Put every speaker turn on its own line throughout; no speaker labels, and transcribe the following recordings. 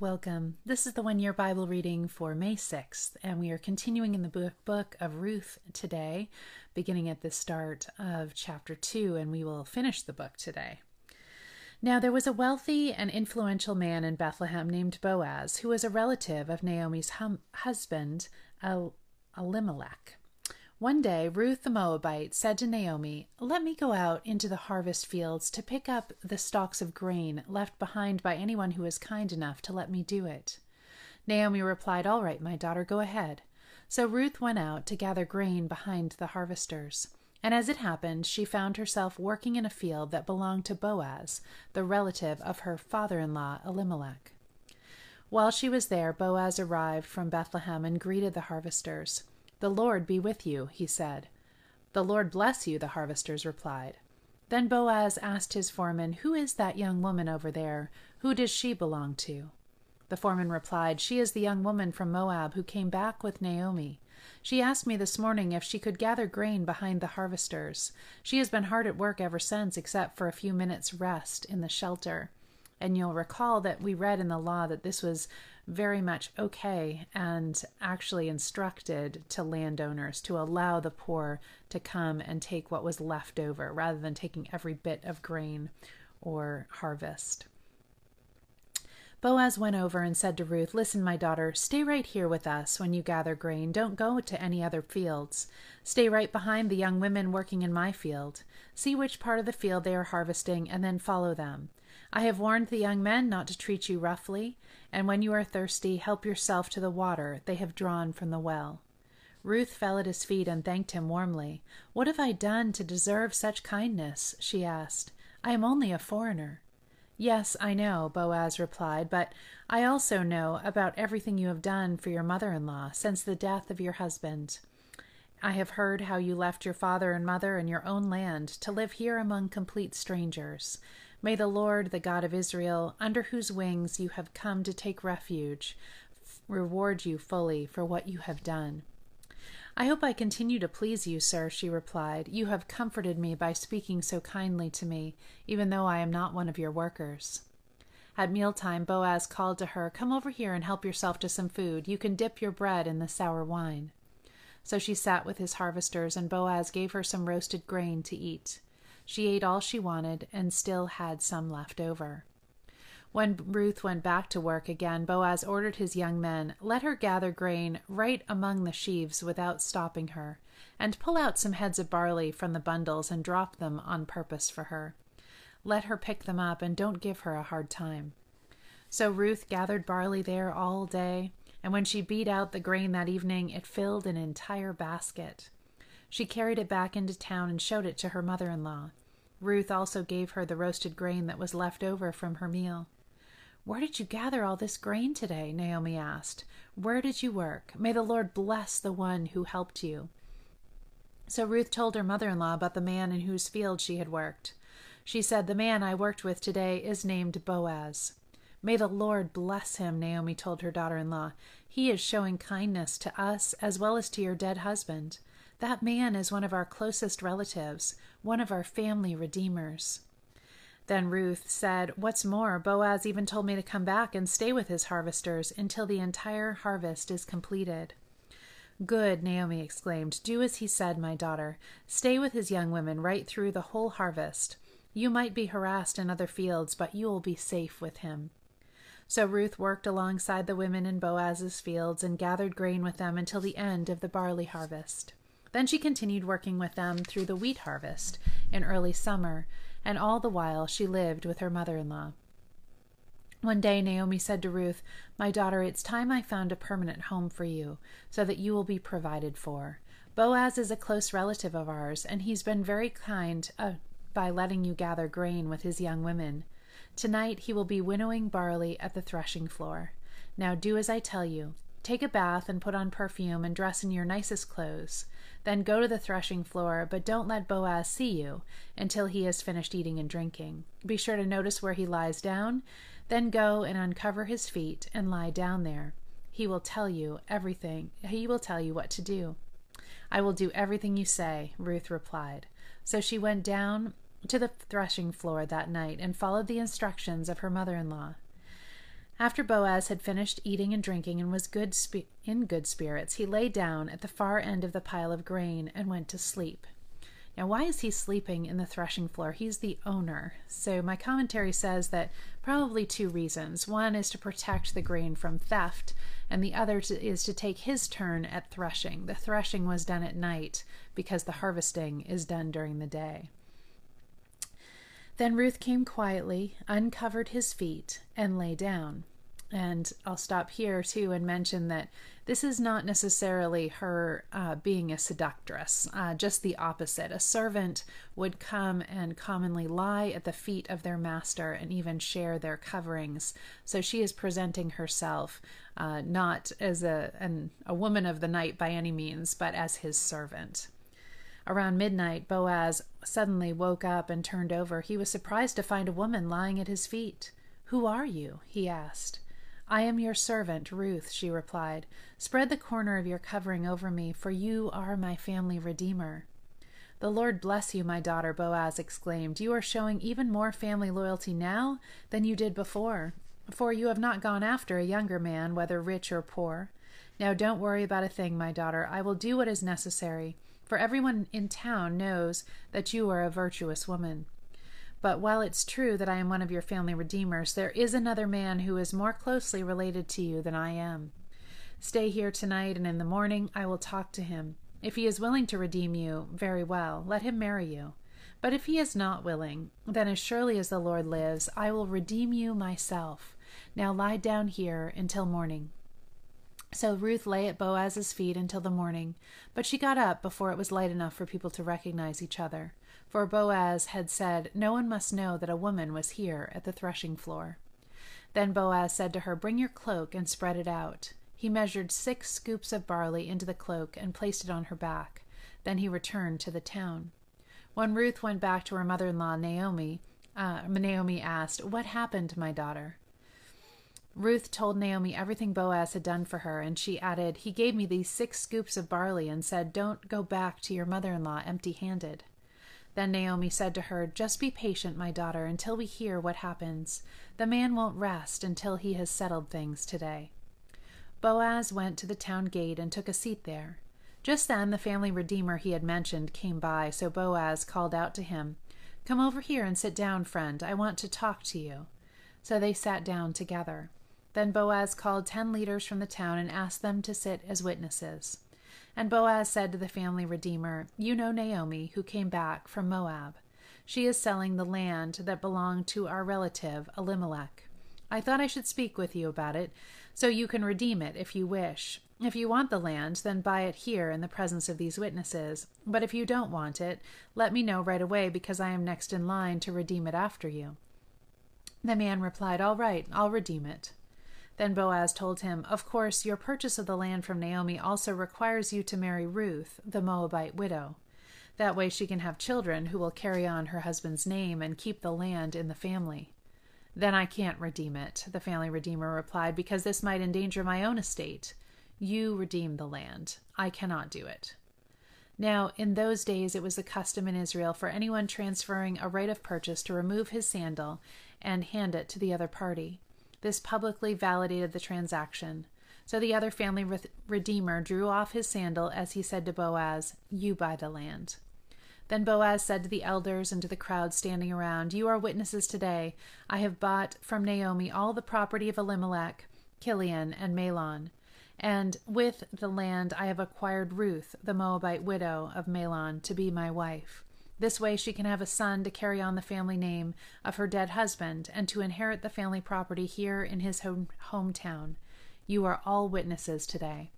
Welcome. This is the one year Bible reading for May 6th, and we are continuing in the book, of Ruth today, beginning at the start of chapter 2, and we will finish the book today. Now, there was a wealthy and influential man in Bethlehem named Boaz, who was a relative of Naomi's hum- husband, El- Elimelech. One day, Ruth the Moabite said to Naomi, Let me go out into the harvest fields to pick up the stalks of grain left behind by anyone who is kind enough to let me do it. Naomi replied, All right, my daughter, go ahead. So Ruth went out to gather grain behind the harvesters. And as it happened, she found herself working in a field that belonged to Boaz, the relative of her father in law, Elimelech. While she was there, Boaz arrived from Bethlehem and greeted the harvesters. The Lord be with you, he said. The Lord bless you, the harvesters replied. Then Boaz asked his foreman, Who is that young woman over there? Who does she belong to? The foreman replied, She is the young woman from Moab who came back with Naomi. She asked me this morning if she could gather grain behind the harvesters. She has been hard at work ever since, except for a few minutes' rest in the shelter. And you'll recall that we read in the law that this was very much okay and actually instructed to landowners to allow the poor to come and take what was left over rather than taking every bit of grain or harvest. Boaz went over and said to Ruth, Listen, my daughter, stay right here with us when you gather grain. Don't go to any other fields. Stay right behind the young women working in my field. See which part of the field they are harvesting, and then follow them. I have warned the young men not to treat you roughly, and when you are thirsty, help yourself to the water they have drawn from the well. Ruth fell at his feet and thanked him warmly. What have I done to deserve such kindness? she asked. I am only a foreigner. Yes, I know, Boaz replied, but I also know about everything you have done for your mother in law since the death of your husband. I have heard how you left your father and mother and your own land to live here among complete strangers. May the Lord, the God of Israel, under whose wings you have come to take refuge, reward you fully for what you have done. I hope I continue to please you, sir, she replied. You have comforted me by speaking so kindly to me, even though I am not one of your workers. At mealtime, Boaz called to her, Come over here and help yourself to some food. You can dip your bread in the sour wine. So she sat with his harvesters, and Boaz gave her some roasted grain to eat. She ate all she wanted and still had some left over. When Ruth went back to work again, Boaz ordered his young men, Let her gather grain right among the sheaves without stopping her, and pull out some heads of barley from the bundles and drop them on purpose for her. Let her pick them up and don't give her a hard time. So Ruth gathered barley there all day, and when she beat out the grain that evening, it filled an entire basket. She carried it back into town and showed it to her mother in law. Ruth also gave her the roasted grain that was left over from her meal. Where did you gather all this grain today? Naomi asked. Where did you work? May the Lord bless the one who helped you. So Ruth told her mother in law about the man in whose field she had worked. She said, The man I worked with today is named Boaz. May the Lord bless him, Naomi told her daughter in law. He is showing kindness to us as well as to your dead husband. That man is one of our closest relatives, one of our family redeemers. Then Ruth said, What's more, Boaz even told me to come back and stay with his harvesters until the entire harvest is completed. Good, Naomi exclaimed. Do as he said, my daughter. Stay with his young women right through the whole harvest. You might be harassed in other fields, but you will be safe with him. So Ruth worked alongside the women in Boaz's fields and gathered grain with them until the end of the barley harvest. Then she continued working with them through the wheat harvest in early summer, and all the while she lived with her mother in law. One day Naomi said to Ruth, My daughter, it's time I found a permanent home for you, so that you will be provided for. Boaz is a close relative of ours, and he's been very kind uh, by letting you gather grain with his young women. Tonight he will be winnowing barley at the threshing floor. Now do as I tell you. Take a bath and put on perfume and dress in your nicest clothes. Then go to the threshing floor, but don't let Boaz see you until he has finished eating and drinking. Be sure to notice where he lies down. Then go and uncover his feet and lie down there. He will tell you everything. He will tell you what to do. I will do everything you say, Ruth replied. So she went down to the threshing floor that night and followed the instructions of her mother in law. After Boaz had finished eating and drinking and was good in good spirits, he lay down at the far end of the pile of grain and went to sleep. Now, why is he sleeping in the threshing floor? He's the owner. So, my commentary says that probably two reasons. One is to protect the grain from theft, and the other to, is to take his turn at threshing. The threshing was done at night because the harvesting is done during the day. Then Ruth came quietly, uncovered his feet, and lay down. And I'll stop here too and mention that this is not necessarily her uh, being a seductress, uh, just the opposite. A servant would come and commonly lie at the feet of their master and even share their coverings. So she is presenting herself uh, not as a, an, a woman of the night by any means, but as his servant. Around midnight, Boaz suddenly woke up and turned over. He was surprised to find a woman lying at his feet. Who are you? he asked. I am your servant, Ruth, she replied. Spread the corner of your covering over me, for you are my family redeemer. The Lord bless you, my daughter, Boaz exclaimed. You are showing even more family loyalty now than you did before, for you have not gone after a younger man, whether rich or poor. Now don't worry about a thing, my daughter. I will do what is necessary for everyone in town knows that you are a virtuous woman. But while it's true that I am one of your family redeemers, there is another man who is more closely related to you than I am. Stay here tonight, and in the morning I will talk to him. If he is willing to redeem you, very well, let him marry you. But if he is not willing, then as surely as the Lord lives, I will redeem you myself. Now lie down here until morning. So Ruth lay at Boaz's feet until the morning, but she got up before it was light enough for people to recognize each other, for Boaz had said no one must know that a woman was here at the threshing floor. Then Boaz said to her, Bring your cloak and spread it out. He measured six scoops of barley into the cloak and placed it on her back. Then he returned to the town. When Ruth went back to her mother in law, Naomi, uh, Naomi asked, What happened, my daughter? Ruth told Naomi everything Boaz had done for her, and she added, He gave me these six scoops of barley and said, Don't go back to your mother in law empty handed. Then Naomi said to her, Just be patient, my daughter, until we hear what happens. The man won't rest until he has settled things today. Boaz went to the town gate and took a seat there. Just then the family redeemer he had mentioned came by, so Boaz called out to him, Come over here and sit down, friend. I want to talk to you. So they sat down together. Then Boaz called ten leaders from the town and asked them to sit as witnesses. And Boaz said to the family redeemer, You know Naomi, who came back from Moab. She is selling the land that belonged to our relative Elimelech. I thought I should speak with you about it, so you can redeem it if you wish. If you want the land, then buy it here in the presence of these witnesses. But if you don't want it, let me know right away because I am next in line to redeem it after you. The man replied, All right, I'll redeem it. Then Boaz told him, Of course, your purchase of the land from Naomi also requires you to marry Ruth, the Moabite widow. That way she can have children who will carry on her husband's name and keep the land in the family. Then I can't redeem it, the family redeemer replied, because this might endanger my own estate. You redeem the land. I cannot do it. Now, in those days, it was the custom in Israel for anyone transferring a right of purchase to remove his sandal and hand it to the other party. This publicly validated the transaction. So the other family re- redeemer drew off his sandal as he said to Boaz, You buy the land. Then Boaz said to the elders and to the crowd standing around, You are witnesses today. I have bought from Naomi all the property of Elimelech, Kilion, and Mahlon. And with the land I have acquired Ruth, the Moabite widow of Mahlon, to be my wife. This way she can have a son to carry on the family name of her dead husband and to inherit the family property here in his home hometown. You are all witnesses today.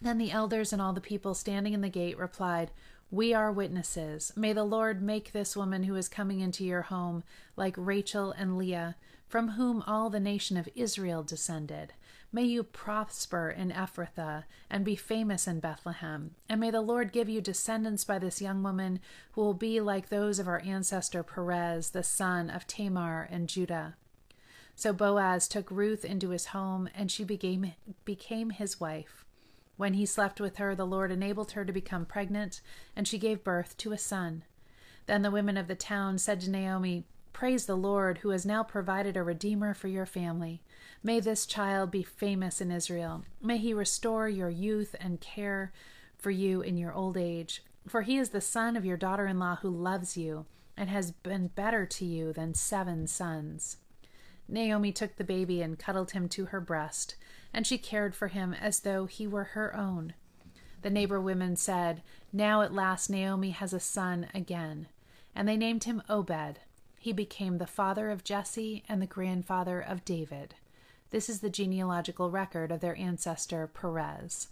Then the elders and all the people standing in the gate replied, We are witnesses. May the Lord make this woman who is coming into your home like Rachel and Leah, from whom all the nation of Israel descended. May you prosper in Ephrathah and be famous in Bethlehem. And may the Lord give you descendants by this young woman who will be like those of our ancestor Perez, the son of Tamar and Judah. So Boaz took Ruth into his home, and she became, became his wife. When he slept with her, the Lord enabled her to become pregnant, and she gave birth to a son. Then the women of the town said to Naomi, Praise the Lord, who has now provided a redeemer for your family. May this child be famous in Israel. May he restore your youth and care for you in your old age. For he is the son of your daughter in law who loves you and has been better to you than seven sons. Naomi took the baby and cuddled him to her breast and she cared for him as though he were her own. The neighbor women said, Now at last Naomi has a son again. And they named him Obed. He became the father of Jesse and the grandfather of David. This is the genealogical record of their ancestor Perez.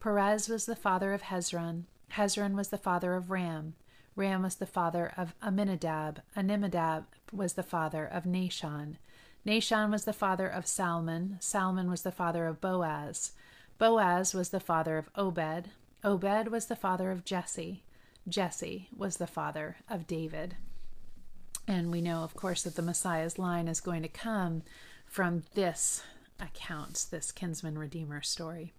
Perez was the father of Hezron. Hezron was the father of Ram. Ram was the father of Amminadab. Amminadab was the father of Nahshon. Nahshon was the father of Salmon. Salmon was the father of Boaz. Boaz was the father of Obed. Obed was the father of Jesse. Jesse was the father of David. And we know, of course, that the Messiah's line is going to come from this account, this kinsman redeemer story.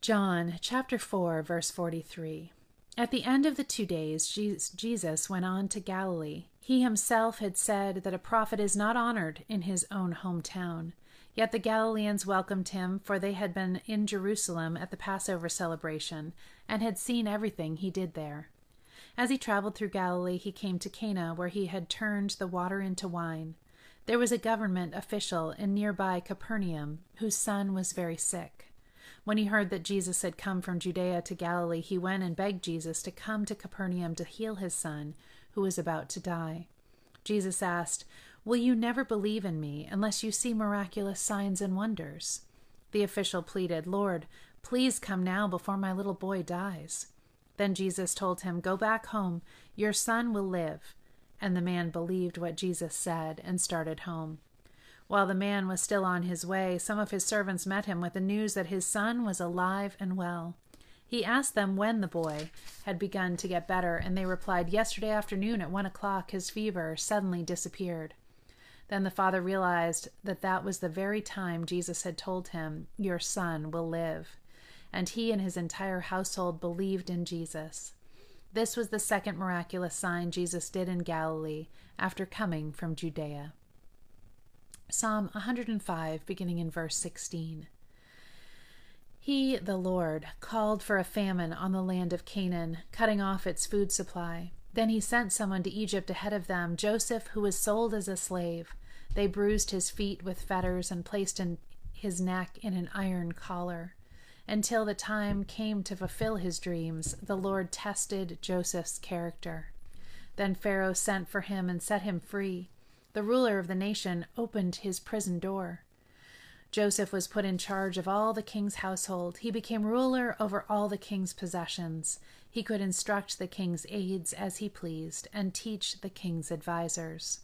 John chapter 4, verse 43. At the end of the two days, Jesus went on to Galilee. He himself had said that a prophet is not honored in his own hometown. Yet the Galileans welcomed him, for they had been in Jerusalem at the Passover celebration and had seen everything he did there. As he traveled through Galilee, he came to Cana, where he had turned the water into wine. There was a government official in nearby Capernaum whose son was very sick. When he heard that Jesus had come from Judea to Galilee, he went and begged Jesus to come to Capernaum to heal his son, who was about to die. Jesus asked, Will you never believe in me unless you see miraculous signs and wonders? The official pleaded, Lord, please come now before my little boy dies. Then Jesus told him, Go back home, your son will live. And the man believed what Jesus said and started home. While the man was still on his way, some of his servants met him with the news that his son was alive and well. He asked them when the boy had begun to get better, and they replied, Yesterday afternoon at one o'clock his fever suddenly disappeared. Then the father realized that that was the very time Jesus had told him, Your son will live. And he and his entire household believed in Jesus. This was the second miraculous sign Jesus did in Galilee after coming from Judea. Psalm 105, beginning in verse 16. He, the Lord, called for a famine on the land of Canaan, cutting off its food supply. Then he sent someone to Egypt ahead of them, Joseph, who was sold as a slave. They bruised his feet with fetters and placed his neck in an iron collar. Until the time came to fulfill his dreams, the Lord tested Joseph's character. Then Pharaoh sent for him and set him free the ruler of the nation, opened his prison door. Joseph was put in charge of all the king's household. He became ruler over all the king's possessions. He could instruct the king's aides as he pleased and teach the king's advisers.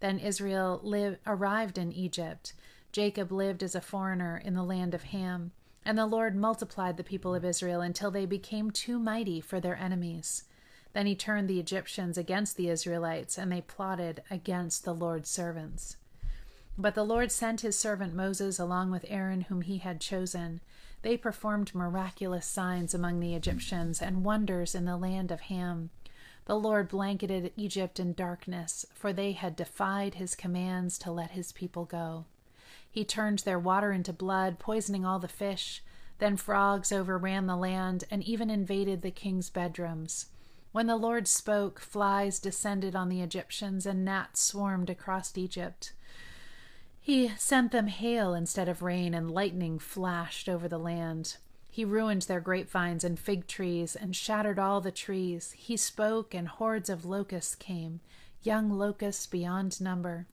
Then Israel lived, arrived in Egypt. Jacob lived as a foreigner in the land of Ham. And the Lord multiplied the people of Israel until they became too mighty for their enemies. Then he turned the Egyptians against the Israelites, and they plotted against the Lord's servants. But the Lord sent his servant Moses along with Aaron, whom he had chosen. They performed miraculous signs among the Egyptians and wonders in the land of Ham. The Lord blanketed Egypt in darkness, for they had defied his commands to let his people go. He turned their water into blood, poisoning all the fish. Then frogs overran the land and even invaded the king's bedrooms. When the Lord spoke, flies descended on the Egyptians, and gnats swarmed across Egypt. He sent them hail instead of rain, and lightning flashed over the land. He ruined their grapevines and fig trees, and shattered all the trees. He spoke, and hordes of locusts came, young locusts beyond number.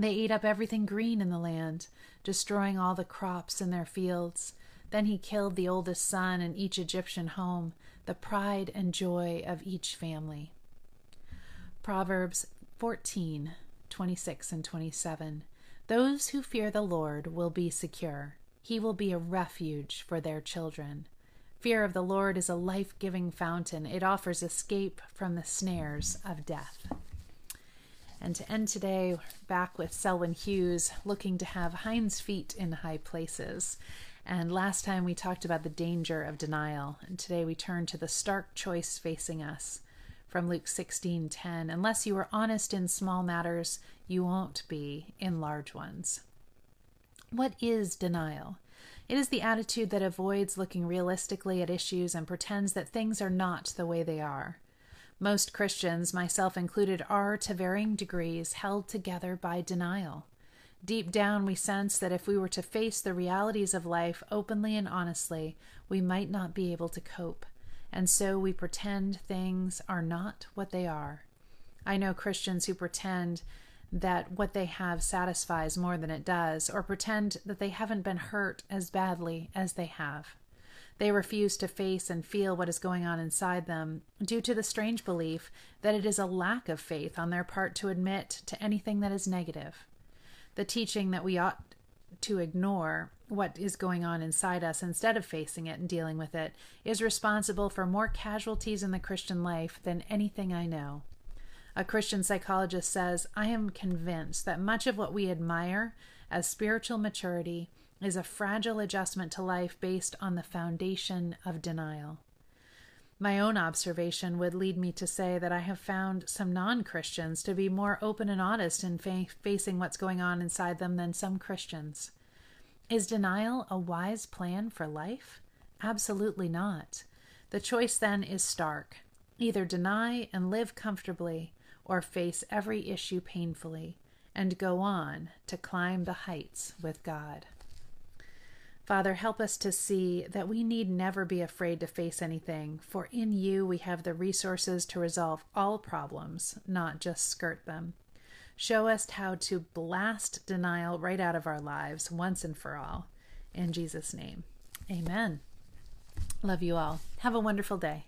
They ate up everything green in the land, destroying all the crops in their fields. Then he killed the oldest son in each Egyptian home the pride and joy of each family. Proverbs 14 26 and 27. Those who fear the Lord will be secure. He will be a refuge for their children. Fear of the Lord is a life giving fountain, it offers escape from the snares of death. And to end today, back with Selwyn Hughes, looking to have hinds feet in high places. And last time we talked about the danger of denial, and today we turn to the stark choice facing us from Luke 16:10. Unless you are honest in small matters, you won't be in large ones. What is denial? It is the attitude that avoids looking realistically at issues and pretends that things are not the way they are. Most Christians, myself included, are to varying degrees held together by denial. Deep down, we sense that if we were to face the realities of life openly and honestly, we might not be able to cope, and so we pretend things are not what they are. I know Christians who pretend that what they have satisfies more than it does, or pretend that they haven't been hurt as badly as they have. They refuse to face and feel what is going on inside them due to the strange belief that it is a lack of faith on their part to admit to anything that is negative. The teaching that we ought to ignore what is going on inside us instead of facing it and dealing with it is responsible for more casualties in the Christian life than anything I know. A Christian psychologist says, I am convinced that much of what we admire as spiritual maturity is a fragile adjustment to life based on the foundation of denial. My own observation would lead me to say that I have found some non Christians to be more open and honest in fa- facing what's going on inside them than some Christians. Is denial a wise plan for life? Absolutely not. The choice then is stark either deny and live comfortably, or face every issue painfully and go on to climb the heights with God. Father, help us to see that we need never be afraid to face anything, for in you we have the resources to resolve all problems, not just skirt them. Show us how to blast denial right out of our lives once and for all. In Jesus' name, amen. Love you all. Have a wonderful day.